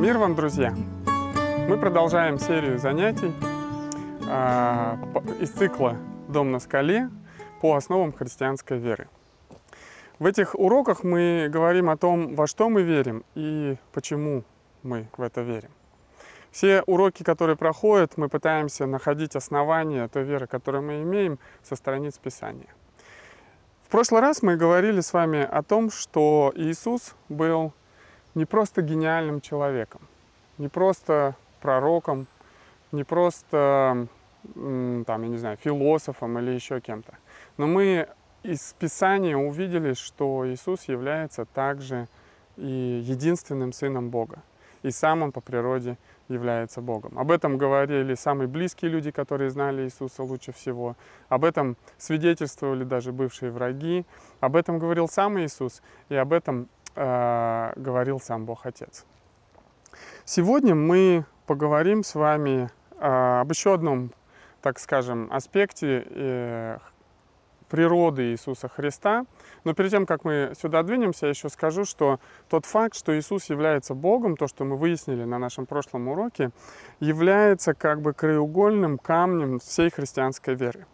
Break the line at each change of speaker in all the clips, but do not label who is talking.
Мир вам, друзья! Мы продолжаем серию занятий а, из цикла «Дом на скале» по основам христианской веры. В этих уроках мы говорим о том, во что мы верим и почему мы в это верим. Все уроки, которые проходят, мы пытаемся находить основания той веры, которую мы имеем, со страниц Писания. В прошлый раз мы говорили с вами о том, что Иисус был не просто гениальным человеком, не просто пророком, не просто, там, я не знаю, философом или еще кем-то. Но мы из Писания увидели, что Иисус является также и единственным Сыном Бога. И сам Он по природе является Богом. Об этом говорили самые близкие люди, которые знали Иисуса лучше всего. Об этом свидетельствовали даже бывшие враги. Об этом говорил сам Иисус, и об этом э, говорил сам Бог Отец. Сегодня мы поговорим с вами э, об еще одном, так скажем, аспекте э, природы Иисуса Христа. Но перед тем, как мы сюда двинемся, я еще скажу, что тот факт, что Иисус является Богом, то, что мы выяснили на нашем прошлом уроке, является как бы краеугольным камнем всей христианской веры.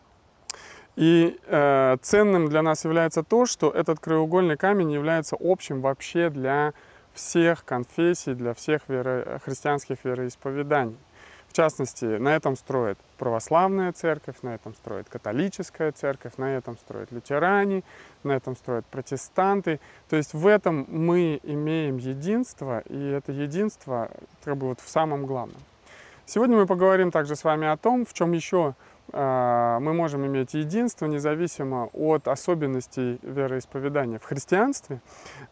И э, ценным для нас является то, что этот краеугольный камень является общим вообще для всех конфессий, для всех веро- христианских вероисповеданий. В частности, на этом строит православная церковь, на этом строит католическая церковь, на этом строят лютеране, на этом строят протестанты. То есть в этом мы имеем единство, и это единство как бы вот в самом главном. Сегодня мы поговорим также с вами о том, в чем еще э, мы можем иметь единство, независимо от особенностей вероисповедания в христианстве.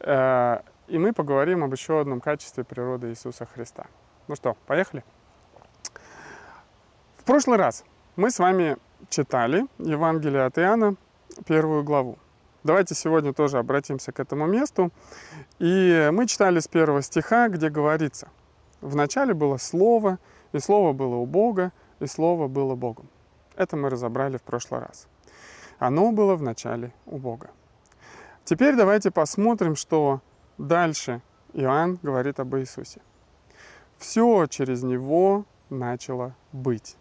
Э, и мы поговорим об еще одном качестве природы Иисуса Христа. Ну что, поехали? В прошлый раз мы с вами читали Евангелие от Иоанна, первую главу. Давайте сегодня тоже обратимся к этому месту. И мы читали с первого стиха, где говорится, «В начале было Слово, и Слово было у Бога, и Слово было Богом». Это мы разобрали в прошлый раз. Оно было в начале у Бога. Теперь давайте посмотрим, что дальше Иоанн говорит об Иисусе. Все через Него начало быть.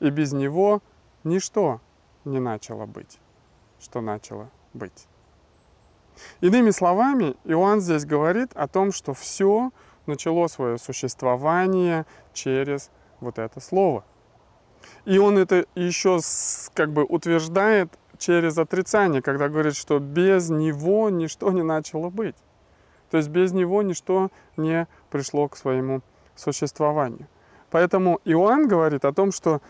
И без Него ничто не начало быть, что начало быть. Иными словами, Иоанн здесь говорит о том, что все начало свое существование через вот это слово. И он это еще как бы утверждает через отрицание, когда говорит, что без него ничто не начало быть. То есть без него ничто не пришло к своему существованию. Поэтому Иоанн говорит о том, что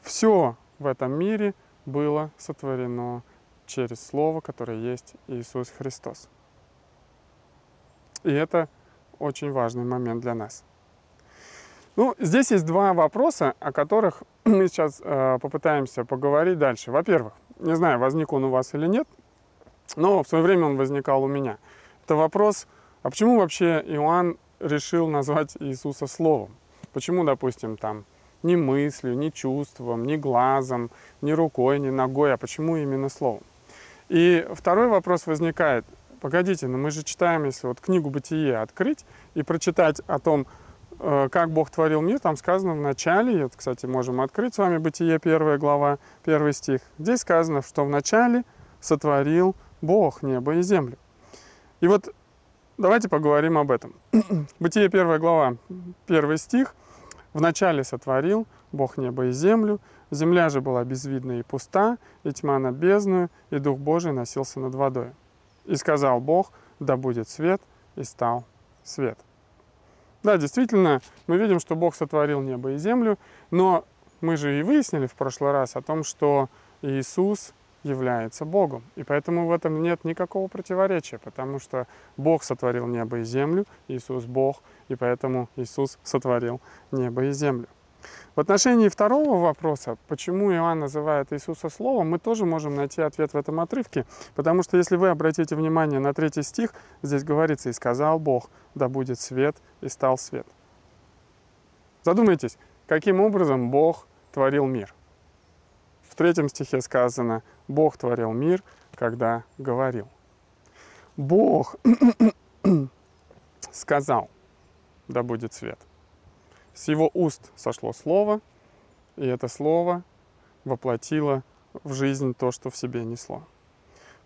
все в этом мире было сотворено через Слово, которое есть Иисус Христос. И это очень важный момент для нас. Ну, здесь есть два вопроса, о которых мы сейчас э, попытаемся поговорить дальше. Во-первых, не знаю, возник он у вас или нет, но в свое время он возникал у меня. Это вопрос, а почему вообще Иоанн решил назвать Иисуса Словом? Почему, допустим, там не мыслью, не чувством, не глазом, не рукой, не ногой, а почему именно Словом? И второй вопрос возникает, погодите, но мы же читаем, если вот книгу «Бытие» открыть и прочитать о том, как Бог творил мир, там сказано в начале, вот, кстати, можем открыть с вами Бытие, первая глава, первый стих. Здесь сказано, что в начале сотворил Бог небо и землю. И вот давайте поговорим об этом. Бытие, первая глава, первый стих. В начале сотворил Бог небо и землю, земля же была безвидна и пуста, и тьма над бездную, и Дух Божий носился над водой. И сказал Бог, да будет свет, и стал свет. Да, действительно, мы видим, что Бог сотворил небо и землю, но мы же и выяснили в прошлый раз о том, что Иисус является Богом. И поэтому в этом нет никакого противоречия, потому что Бог сотворил небо и землю, Иисус Бог, и поэтому Иисус сотворил небо и землю. В отношении второго вопроса, почему Иоанн называет Иисуса Словом, мы тоже можем найти ответ в этом отрывке, потому что если вы обратите внимание на третий стих, здесь говорится «И сказал Бог, да будет свет, и стал свет». Задумайтесь, каким образом Бог творил мир. В третьем стихе сказано «Бог творил мир, когда говорил». Бог сказал. да будет свет. С его уст сошло слово, и это слово воплотило в жизнь то, что в себе несло.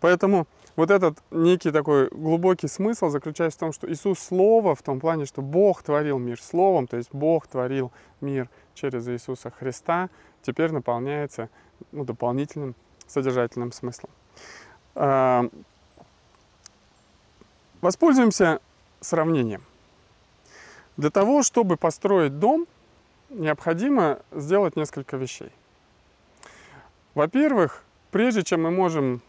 Поэтому вот этот некий такой глубокий смысл заключается в том, что Иисус Слово в том плане, что Бог творил мир Словом, то есть Бог творил мир через Иисуса Христа, теперь наполняется ну, дополнительным содержательным смыслом. А, воспользуемся сравнением. Для того, чтобы построить дом, необходимо сделать несколько вещей. Во-первых, прежде чем мы можем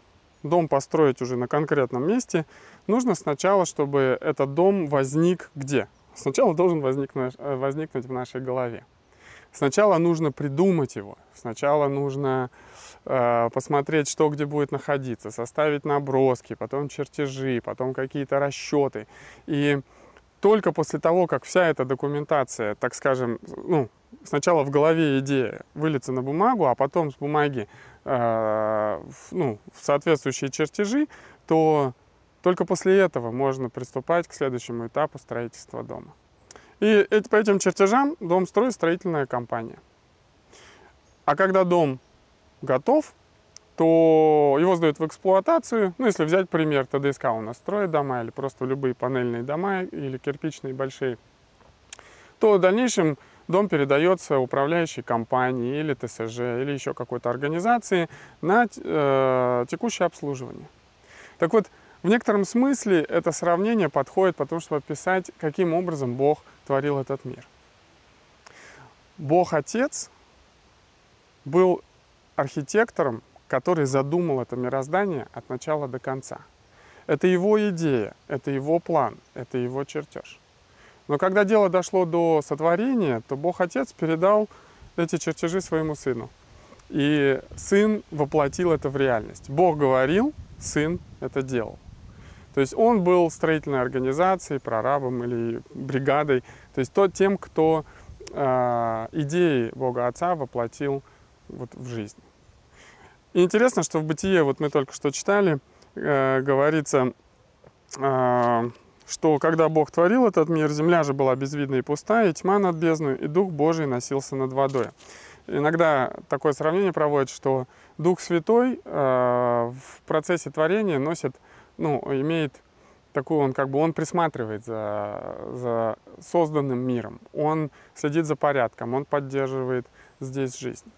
дом построить уже на конкретном месте, нужно сначала, чтобы этот дом возник где? Сначала должен возникнуть, э, возникнуть в нашей голове. Сначала нужно придумать его, сначала нужно э, посмотреть, что где будет находиться, составить наброски, потом чертежи, потом какие-то расчеты. И только после того, как вся эта документация, так скажем, ну, сначала в голове идея выльется на бумагу, а потом с бумаги э, ну, в соответствующие чертежи, то только после этого можно приступать к следующему этапу строительства дома. И по этим чертежам дом строит строительная компания. А когда дом готов, то его сдают в эксплуатацию. Ну, если взять пример, ТДСК у нас строит дома или просто любые панельные дома или кирпичные большие, то в дальнейшем дом передается управляющей компании или ТСЖ или еще какой-то организации на э, текущее обслуживание. Так вот, в некотором смысле это сравнение подходит, потому что описать, каким образом Бог творил этот мир. Бог Отец был архитектором который задумал это мироздание от начала до конца. Это его идея, это его план, это его чертеж. Но когда дело дошло до сотворения, то Бог Отец передал эти чертежи своему сыну. И сын воплотил это в реальность. Бог говорил, сын это делал. То есть он был строительной организацией, прорабом или бригадой, то есть тот, тем, кто э, идеи Бога Отца воплотил вот в жизнь. Интересно, что в Бытие, вот мы только что читали, э, говорится, э, что когда Бог творил этот мир, земля же была безвидна и пустая, и тьма над бездной, и Дух Божий носился над водой. Иногда такое сравнение проводят, что Дух Святой э, в процессе творения носит, ну, имеет такую, он как бы, он присматривает за, за созданным миром, он следит за порядком, он поддерживает здесь жизнь.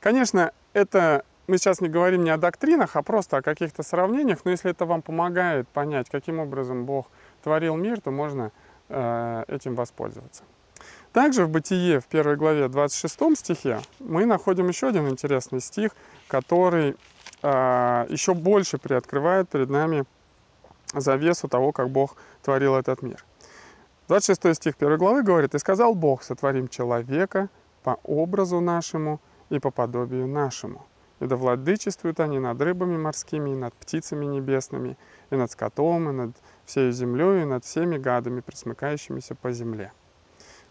Конечно, это мы сейчас не говорим не о доктринах, а просто о каких-то сравнениях, но если это вам помогает понять, каким образом Бог творил мир, то можно э, этим воспользоваться. Также в Бытие, в первой главе, 26 стихе, мы находим еще один интересный стих, который э, еще больше приоткрывает перед нами завесу того, как Бог творил этот мир. 26 стих 1 главы говорит, «И сказал Бог, сотворим человека по образу нашему и по подобию нашему, и да владычествуют они над рыбами морскими, и над птицами небесными, и над скотом, и над всей землей, и над всеми гадами, присмыкающимися по земле.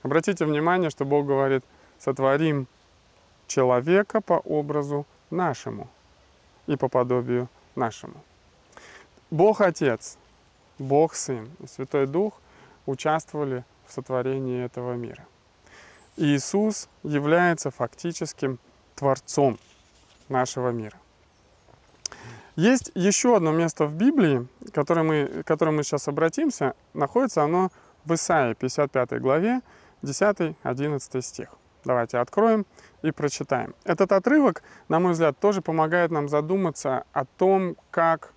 Обратите внимание, что Бог говорит, сотворим человека по образу нашему и по подобию нашему. Бог Отец, Бог Сын и Святой Дух участвовали в сотворении этого мира. Иисус является фактическим Творцом нашего мира. Есть еще одно место в Библии, которое мы, к которому мы сейчас обратимся. Находится оно в Исаии, 55 главе, 10-11 стих. Давайте откроем и прочитаем. Этот отрывок, на мой взгляд, тоже помогает нам задуматься о том, как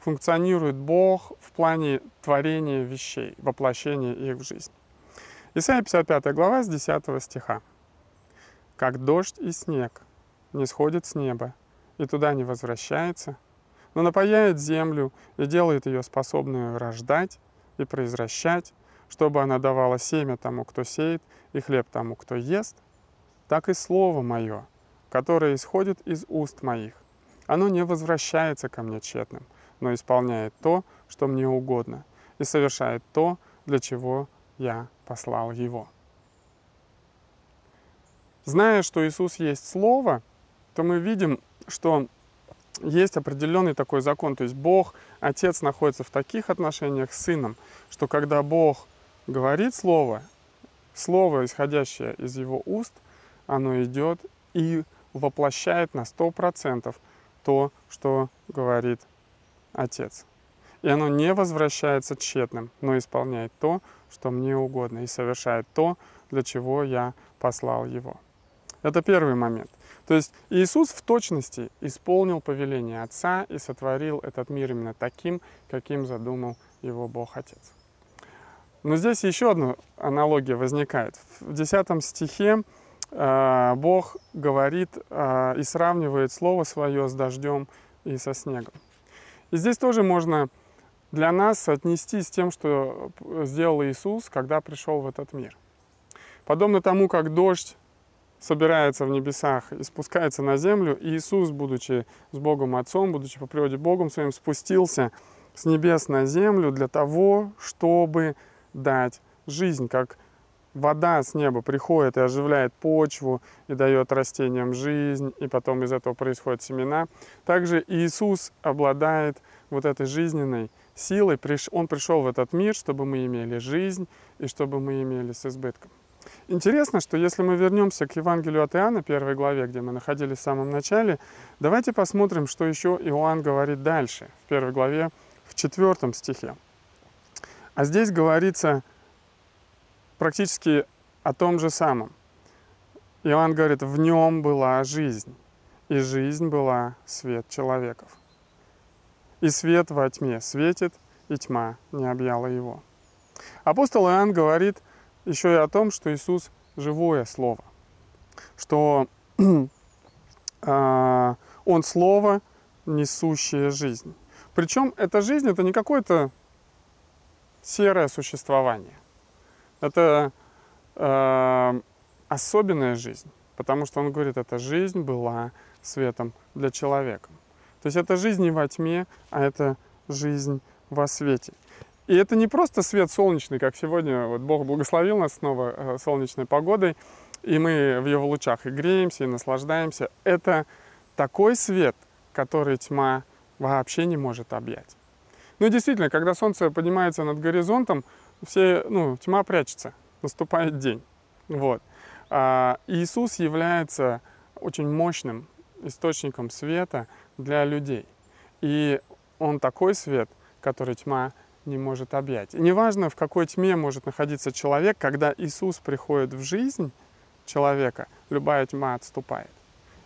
функционирует Бог в плане творения вещей, воплощения их в жизнь. Исайя 55 глава с 10 стиха. «Как дождь и снег не сходит с неба и туда не возвращается, но напаяет землю и делает ее способную рождать и произвращать, чтобы она давала семя тому, кто сеет, и хлеб тому, кто ест, так и слово мое, которое исходит из уст моих. Оно не возвращается ко мне тщетным, но исполняет то, что мне угодно, и совершает то, для чего я послал его. Зная, что Иисус есть Слово, то мы видим, что есть определенный такой закон. То есть Бог, Отец находится в таких отношениях с Сыном, что когда Бог говорит Слово, слово, исходящее из его уст, оно идет и воплощает на 100% то, что говорит Отец. И оно не возвращается тщетным, но исполняет то, что мне угодно, и совершает то, для чего я послал его. Это первый момент. То есть Иисус в точности исполнил повеление Отца и сотворил этот мир именно таким, каким задумал его Бог Отец. Но здесь еще одна аналогия возникает. В 10 стихе э, Бог говорит э, и сравнивает Слово Свое с дождем и со снегом. И здесь тоже можно для нас отнести с тем, что сделал Иисус, когда пришел в этот мир. Подобно тому, как дождь собирается в небесах и спускается на землю, Иисус, будучи с Богом Отцом, будучи по природе Богом своим, спустился с небес на землю для того, чтобы дать жизнь, как вода с неба приходит и оживляет почву и дает растениям жизнь, и потом из этого происходят семена. Также Иисус обладает вот этой жизненной силой. Он пришел в этот мир, чтобы мы имели жизнь и чтобы мы имели с избытком. Интересно, что если мы вернемся к Евангелию от Иоанна, первой главе, где мы находились в самом начале, давайте посмотрим, что еще Иоанн говорит дальше, в первой главе, в четвертом стихе. А здесь говорится практически о том же самом. Иоанн говорит, в нем была жизнь, и жизнь была свет человеков. И свет во тьме светит, и тьма не объяла его. Апостол Иоанн говорит – еще и о том, что Иисус живое Слово, что э, Он Слово, несущее жизнь. Причем эта жизнь это не какое-то серое существование. Это э, особенная жизнь, потому что он говорит, эта жизнь была светом для человека. То есть это жизнь не во тьме, а это жизнь во свете. И это не просто свет солнечный, как сегодня. Вот Бог благословил нас снова э, солнечной погодой, и мы в его лучах и греемся, и наслаждаемся. Это такой свет, который тьма вообще не может объять. Ну, действительно, когда солнце поднимается над горизонтом, все, ну, тьма прячется, наступает день. Вот. А Иисус является очень мощным источником света для людей. И Он такой свет, который тьма не может объять. И неважно, в какой тьме может находиться человек, когда Иисус приходит в жизнь человека, любая тьма отступает.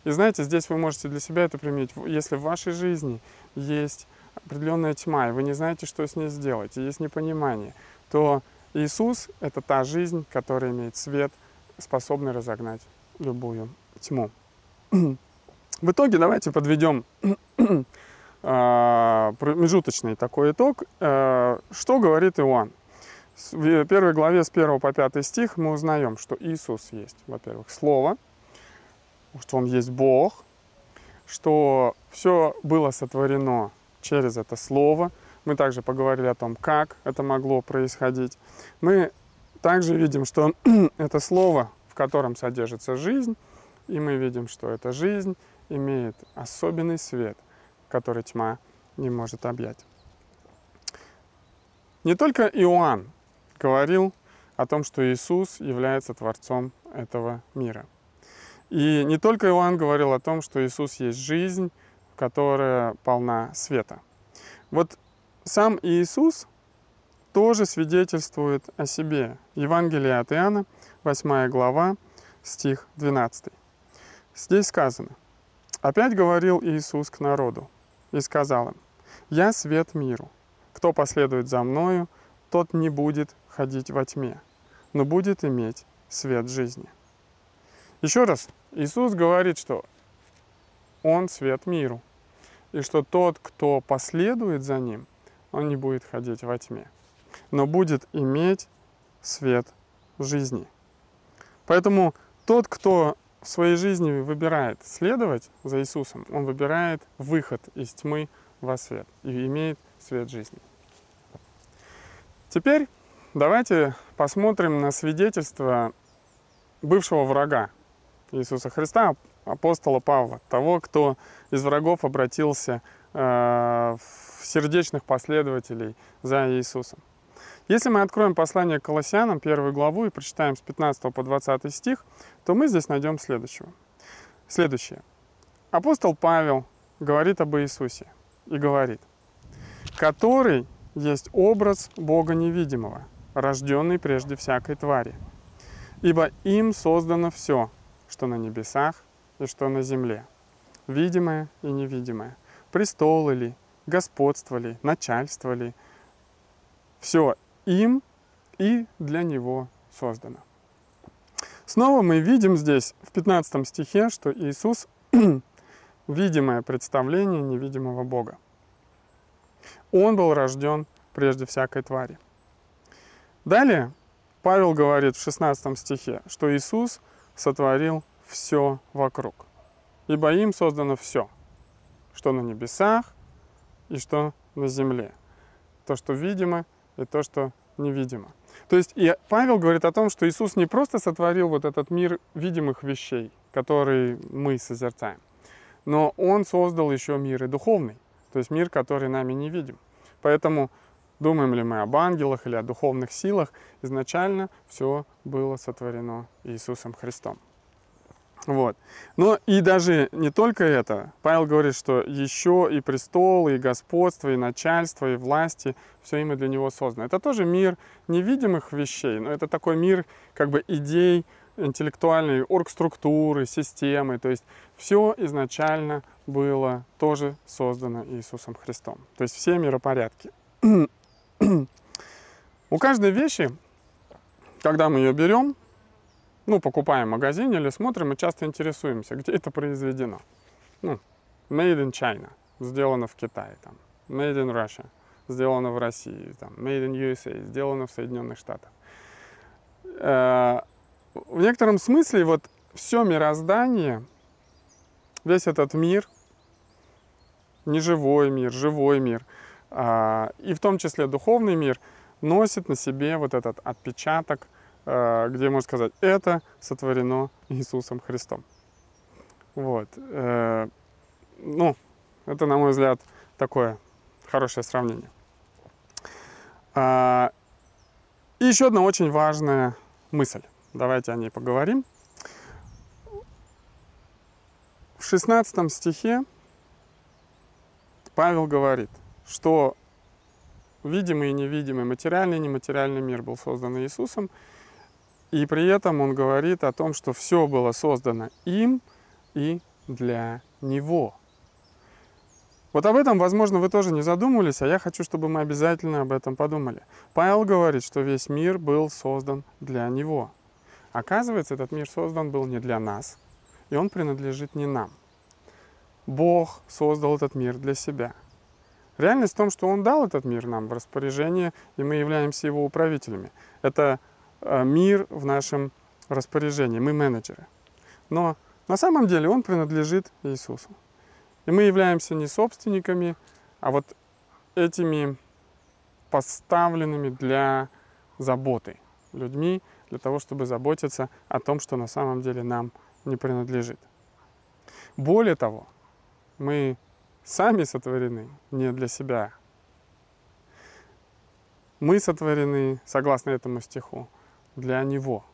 И знаете, здесь вы можете для себя это применить. Если в вашей жизни есть определенная тьма, и вы не знаете, что с ней сделать, и есть непонимание, то Иисус — это та жизнь, которая имеет свет, способный разогнать любую тьму. В итоге давайте подведем промежуточный такой итог. Э, что говорит Иоанн? В первой главе с 1 по 5 стих мы узнаем, что Иисус есть, во-первых, Слово, что Он есть Бог, что все было сотворено через это Слово. Мы также поговорили о том, как это могло происходить. Мы также видим, что это Слово, в котором содержится жизнь, и мы видим, что эта жизнь имеет особенный свет, который тьма не может объять. Не только Иоанн говорил о том, что Иисус является Творцом этого мира. И не только Иоанн говорил о том, что Иисус есть жизнь, которая полна света. Вот сам Иисус тоже свидетельствует о себе. Евангелие от Иоанна, 8 глава, стих 12. Здесь сказано, «Опять говорил Иисус к народу, и сказал им, «Я свет миру. Кто последует за Мною, тот не будет ходить во тьме, но будет иметь свет жизни». Еще раз, Иисус говорит, что Он свет миру, и что тот, кто последует за Ним, он не будет ходить во тьме, но будет иметь свет жизни. Поэтому тот, кто в своей жизни выбирает следовать за Иисусом, он выбирает выход из тьмы во свет и имеет свет жизни. Теперь давайте посмотрим на свидетельство бывшего врага Иисуса Христа, апостола Павла, того, кто из врагов обратился э, в сердечных последователей за Иисусом. Если мы откроем послание к Колоссянам, первую главу, и прочитаем с 15 по 20 стих, то мы здесь найдем следующего. Следующее. Апостол Павел говорит об Иисусе и говорит, который есть образ Бога невидимого, рожденный прежде всякой твари. Ибо им создано все, что на небесах и что на земле, видимое и невидимое, престолы ли, господство ли, начальство ли, все им и для него создано. Снова мы видим здесь в 15 стихе, что Иисус – видимое представление невидимого Бога. Он был рожден прежде всякой твари. Далее Павел говорит в 16 стихе, что Иисус сотворил все вокруг. Ибо им создано все, что на небесах и что на земле. То, что видимо, и то, что невидимо. То есть и Павел говорит о том, что Иисус не просто сотворил вот этот мир видимых вещей, который мы созерцаем, но Он создал еще мир и духовный, то есть мир, который нами не видим. Поэтому думаем ли мы об ангелах или о духовных силах, изначально все было сотворено Иисусом Христом. Вот. Но и даже не только это. Павел говорит, что еще и престол, и господство, и начальство, и власти, все имя для него создано. Это тоже мир невидимых вещей, но это такой мир как бы идей, интеллектуальной оргструктуры, системы. То есть все изначально было тоже создано Иисусом Христом. То есть все миропорядки. У каждой вещи, когда мы ее берем, ну, покупаем в магазине или смотрим, мы часто интересуемся, где это произведено. Ну, made in China, сделано в Китае, там, made in Russia, сделано в России, там, made in USA, сделано в Соединенных Штатах. Э, в некотором смысле вот все мироздание, весь этот мир, неживой мир, живой мир, э, и в том числе духовный мир, носит на себе вот этот отпечаток где можно сказать, это сотворено Иисусом Христом. Вот. Э, ну, это, на мой взгляд, такое хорошее сравнение. А, и еще одна очень важная мысль. Давайте о ней поговорим. В 16 стихе Павел говорит, что видимый и невидимый, материальный и нематериальный мир был создан Иисусом, и при этом он говорит о том, что все было создано им и для него. Вот об этом, возможно, вы тоже не задумывались, а я хочу, чтобы мы обязательно об этом подумали. Павел говорит, что весь мир был создан для него. Оказывается, этот мир создан был не для нас, и он принадлежит не нам. Бог создал этот мир для себя. Реальность в том, что Он дал этот мир нам в распоряжение, и мы являемся его управителями. Это мир в нашем распоряжении, мы менеджеры. Но на самом деле он принадлежит Иисусу. И мы являемся не собственниками, а вот этими поставленными для заботы людьми, для того, чтобы заботиться о том, что на самом деле нам не принадлежит. Более того, мы сами сотворены не для себя. Мы сотворены, согласно этому стиху, для Него.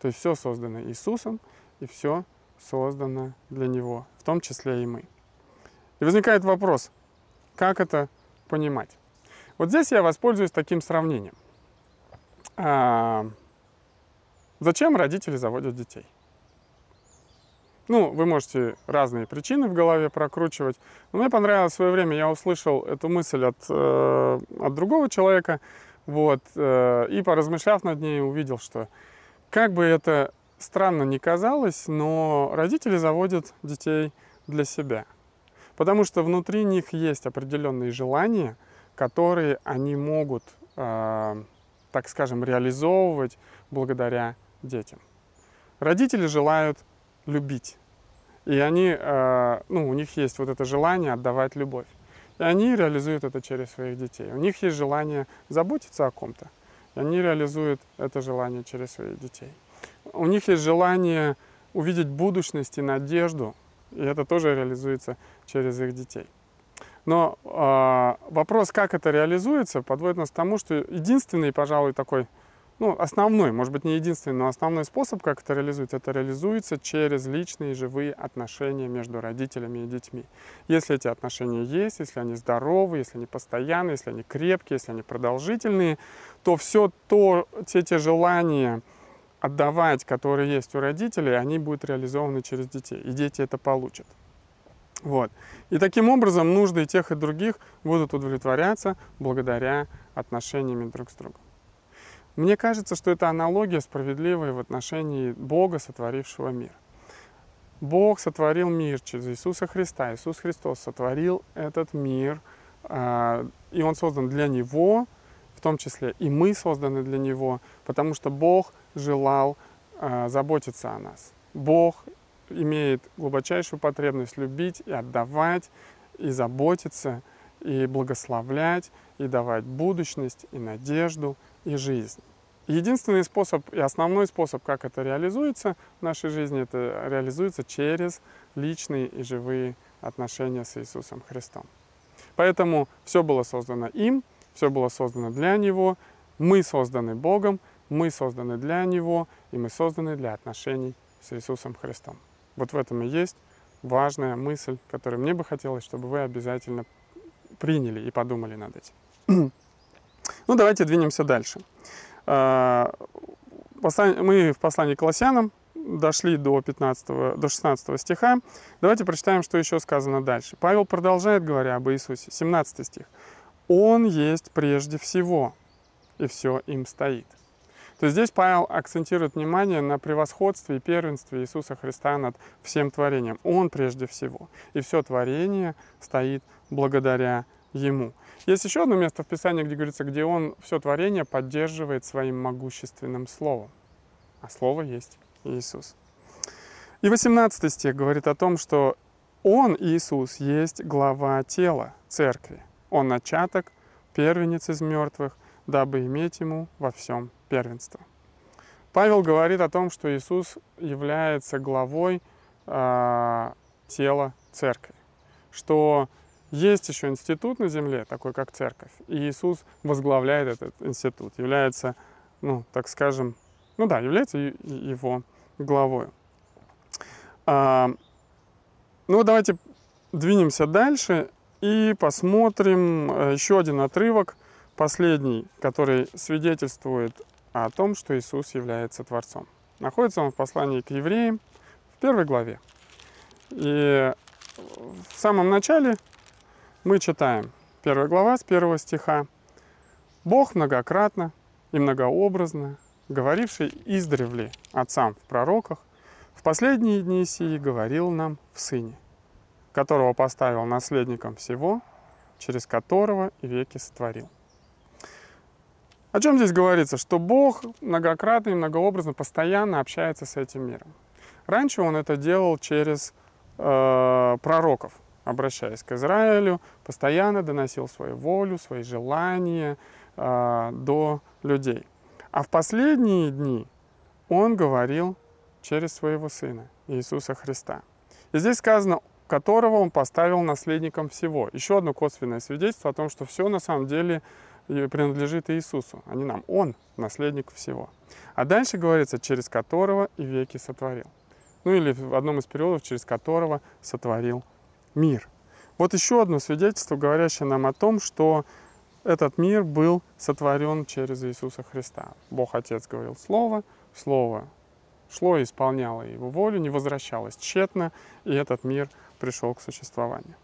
То есть все создано Иисусом, и все создано для Него, в том числе и мы. И возникает вопрос, как это понимать? Вот здесь я воспользуюсь таким сравнением. А, зачем родители заводят детей? Ну, вы можете разные причины в голове прокручивать. Но мне понравилось в свое время, я услышал эту мысль от, э, от другого человека, вот, э, и поразмышляв над ней, увидел, что как бы это странно ни казалось, но родители заводят детей для себя. Потому что внутри них есть определенные желания, которые они могут, э, так скажем, реализовывать благодаря детям. Родители желают любить. И они, э, ну, у них есть вот это желание отдавать любовь. И они реализуют это через своих детей. У них есть желание заботиться о ком-то. И они реализуют это желание через своих детей. У них есть желание увидеть будущность и надежду. И это тоже реализуется через их детей. Но э, вопрос, как это реализуется, подводит нас к тому, что единственный, пожалуй, такой, ну, основной, может быть, не единственный, но основной способ, как это реализуется, это реализуется через личные живые отношения между родителями и детьми. Если эти отношения есть, если они здоровы, если они постоянные, если они крепкие, если они продолжительные, то все то, те те желания отдавать, которые есть у родителей, они будут реализованы через детей, и дети это получат. Вот. И таким образом нужды тех и других будут удовлетворяться благодаря отношениями друг с другом. Мне кажется, что эта аналогия справедливая в отношении Бога, сотворившего мир. Бог сотворил мир через Иисуса Христа. Иисус Христос сотворил этот мир, а, и Он создан для Него, в том числе и мы созданы для Него, потому что Бог желал а, заботиться о нас. Бог имеет глубочайшую потребность любить и отдавать, и заботиться, и благословлять, и давать будущность, и надежду, и жизнь. Единственный способ и основной способ, как это реализуется в нашей жизни, это реализуется через личные и живые отношения с Иисусом Христом. Поэтому все было создано им, все было создано для Него, мы созданы Богом, мы созданы для Него, и мы созданы для отношений с Иисусом Христом. Вот в этом и есть важная мысль, которую мне бы хотелось, чтобы вы обязательно приняли и подумали над этим. ну, давайте двинемся дальше. А, мы в послании к Колоссянам дошли до, 15, до 16 стиха. Давайте прочитаем, что еще сказано дальше. Павел продолжает, говоря об Иисусе, 17 стих. «Он есть прежде всего, и все им стоит» то здесь Павел акцентирует внимание на превосходстве и первенстве Иисуса Христа над всем творением. Он прежде всего. И все творение стоит благодаря Ему. Есть еще одно место в Писании, где говорится, где Он все творение поддерживает своим могущественным словом. А слово есть Иисус. И 18 стих говорит о том, что Он, Иисус, есть глава тела церкви. Он начаток, первенец из мертвых, дабы иметь Ему во всем первенства. Павел говорит о том, что Иисус является главой э, тела церкви, что есть еще институт на земле, такой как церковь, и Иисус возглавляет этот институт, является, ну, так скажем, ну да, является его главой. А, ну, давайте двинемся дальше и посмотрим э, еще один отрывок, последний, который свидетельствует о том, что Иисус является Творцом. Находится он в послании к евреям в первой главе. И в самом начале мы читаем первая глава с первого стиха. «Бог многократно и многообразно, говоривший издревле отцам в пророках, в последние дни сии говорил нам в Сыне, которого поставил наследником всего, через которого и веки сотворил». О чем здесь говорится? Что Бог многократно и многообразно, постоянно общается с этим миром. Раньше Он это делал через э, пророков, обращаясь к Израилю, постоянно доносил свою волю, свои желания э, до людей. А в последние дни Он говорил через своего Сына, Иисуса Христа. И здесь сказано, которого Он поставил наследником всего. Еще одно косвенное свидетельство о том, что все на самом деле принадлежит Иисусу, а не нам. Он наследник всего. А дальше говорится, через которого и веки сотворил. Ну или в одном из периодов, через которого сотворил мир. Вот еще одно свидетельство, говорящее нам о том, что этот мир был сотворен через Иисуса Христа. Бог Отец говорил Слово, Слово шло и исполняло его волю, не возвращалось тщетно, и этот мир пришел к существованию.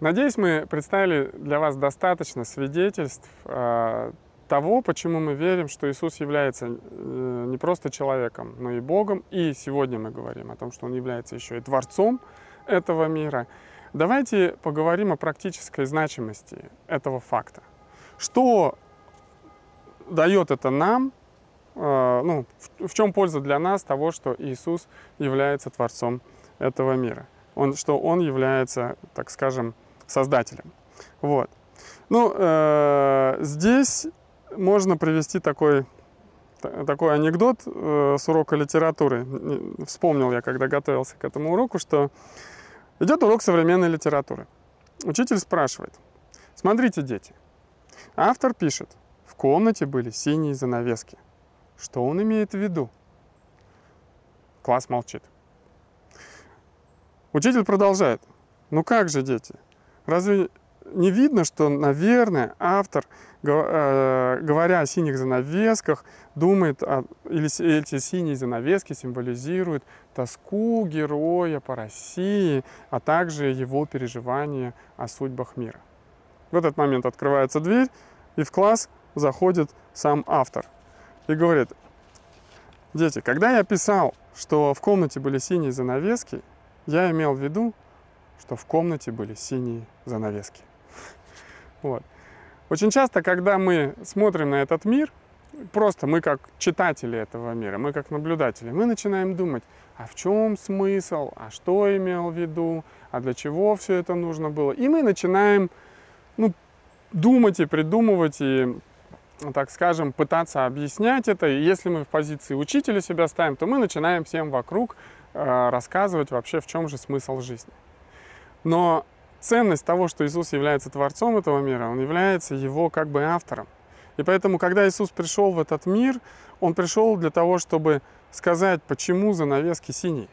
Надеюсь, мы представили для вас достаточно свидетельств э, того, почему мы верим, что Иисус является э, не просто человеком, но и Богом. И сегодня мы говорим о том, что Он является еще и Творцом этого мира. Давайте поговорим о практической значимости этого факта. Что дает это нам, э, ну, в, в чем польза для нас того, что Иисус является Творцом этого мира? Он, что Он является, так скажем, создателем. Вот. Ну, э, здесь можно привести такой, такой анекдот э, с урока литературы. Вспомнил я, когда готовился к этому уроку, что идет урок современной литературы. учитель спрашивает, смотрите, дети, автор пишет, в комнате были синие занавески. Что он имеет в виду? Класс молчит. Учитель продолжает. Ну как же, дети? Разве не видно, что, наверное, автор, э, говоря о синих занавесках, думает, о, или эти синие занавески символизируют тоску героя по России, а также его переживания о судьбах мира. В этот момент открывается дверь, и в класс заходит сам автор и говорит, дети, когда я писал, что в комнате были синие занавески, я имел в виду, что в комнате были синие занавески. Вот. Очень часто, когда мы смотрим на этот мир, просто мы как читатели этого мира, мы как наблюдатели, мы начинаем думать, а в чем смысл, а что имел в виду, а для чего все это нужно было. И мы начинаем ну, думать и придумывать, и, так скажем, пытаться объяснять это. И если мы в позиции учителя себя ставим, то мы начинаем всем вокруг э, рассказывать вообще, в чем же смысл жизни. Но ценность того, что Иисус является Творцом этого мира, Он является его как бы автором. И поэтому, когда Иисус пришел в этот мир, Он пришел для того, чтобы сказать, почему занавески синие.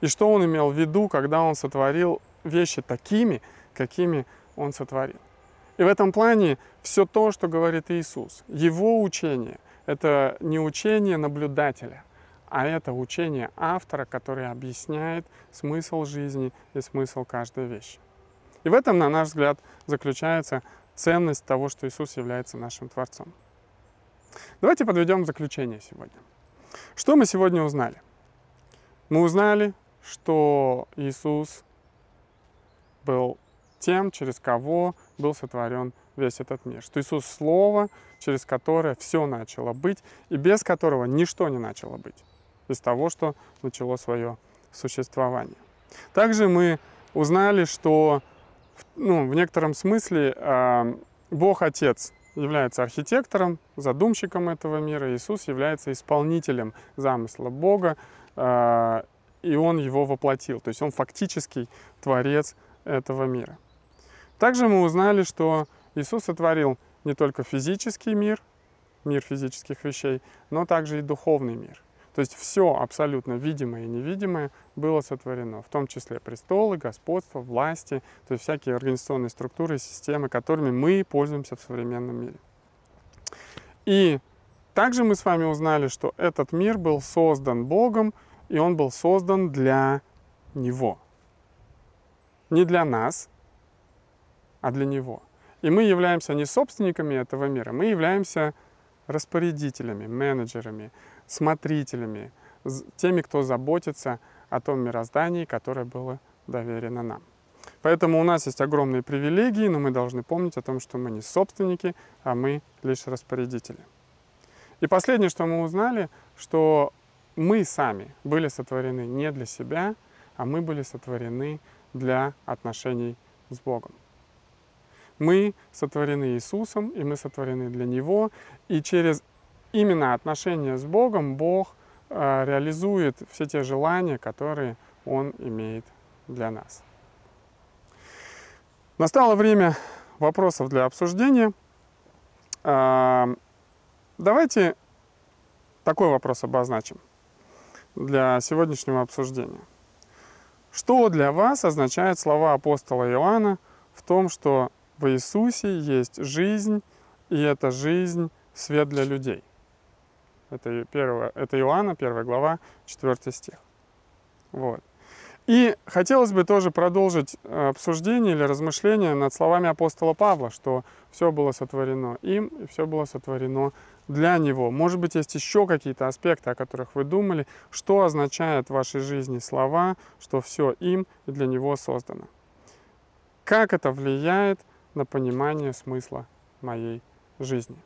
И что Он имел в виду, когда Он сотворил вещи такими, какими Он сотворил. И в этом плане все то, что говорит Иисус, Его учение, это не учение наблюдателя, а это учение автора, который объясняет смысл жизни и смысл каждой вещи. И в этом, на наш взгляд, заключается ценность того, что Иисус является нашим Творцом. Давайте подведем заключение сегодня. Что мы сегодня узнали? Мы узнали, что Иисус был тем, через кого был сотворен весь этот мир. Что Иисус — Слово, через которое все начало быть, и без которого ничто не начало быть, без того, что начало свое существование. Также мы узнали, что ну, в некотором смысле э, Бог Отец является архитектором, задумщиком этого мира, Иисус является исполнителем замысла Бога, э, и Он его воплотил, то есть Он фактический творец этого мира. Также мы узнали, что Иисус сотворил не только физический мир, мир физических вещей, но также и духовный мир – то есть все абсолютно видимое и невидимое было сотворено, в том числе престолы, господство, власти, то есть всякие организационные структуры и системы, которыми мы пользуемся в современном мире. И также мы с вами узнали, что этот мир был создан Богом, и он был создан для Него. Не для нас, а для Него. И мы являемся не собственниками этого мира, мы являемся распорядителями, менеджерами, смотрителями, теми, кто заботится о том мироздании, которое было доверено нам. Поэтому у нас есть огромные привилегии, но мы должны помнить о том, что мы не собственники, а мы лишь распорядители. И последнее, что мы узнали, что мы сами были сотворены не для себя, а мы были сотворены для отношений с Богом. Мы сотворены Иисусом, и мы сотворены для Него, и через именно отношения с Богом Бог э, реализует все те желания, которые Он имеет для нас. Настало время вопросов для обсуждения. Э, давайте такой вопрос обозначим для сегодняшнего обсуждения. Что для вас означают слова апостола Иоанна в том, что в Иисусе есть жизнь, и эта жизнь – свет для людей? Это, первое, это Иоанна, первая глава, 4 стих. Вот. И хотелось бы тоже продолжить э, обсуждение или размышление над словами апостола Павла, что все было сотворено им, и все было сотворено для него. Может быть, есть еще какие-то аспекты, о которых вы думали, что означает в вашей жизни слова, что все им и для него создано. Как это влияет на понимание смысла моей жизни.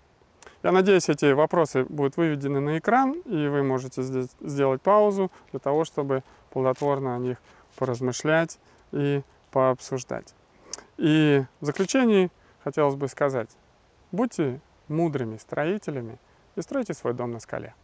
Я надеюсь, эти вопросы будут выведены на экран, и вы можете здесь сделать паузу для того, чтобы плодотворно о них поразмышлять и пообсуждать. И в заключении хотелось бы сказать, будьте мудрыми строителями и стройте свой дом на скале.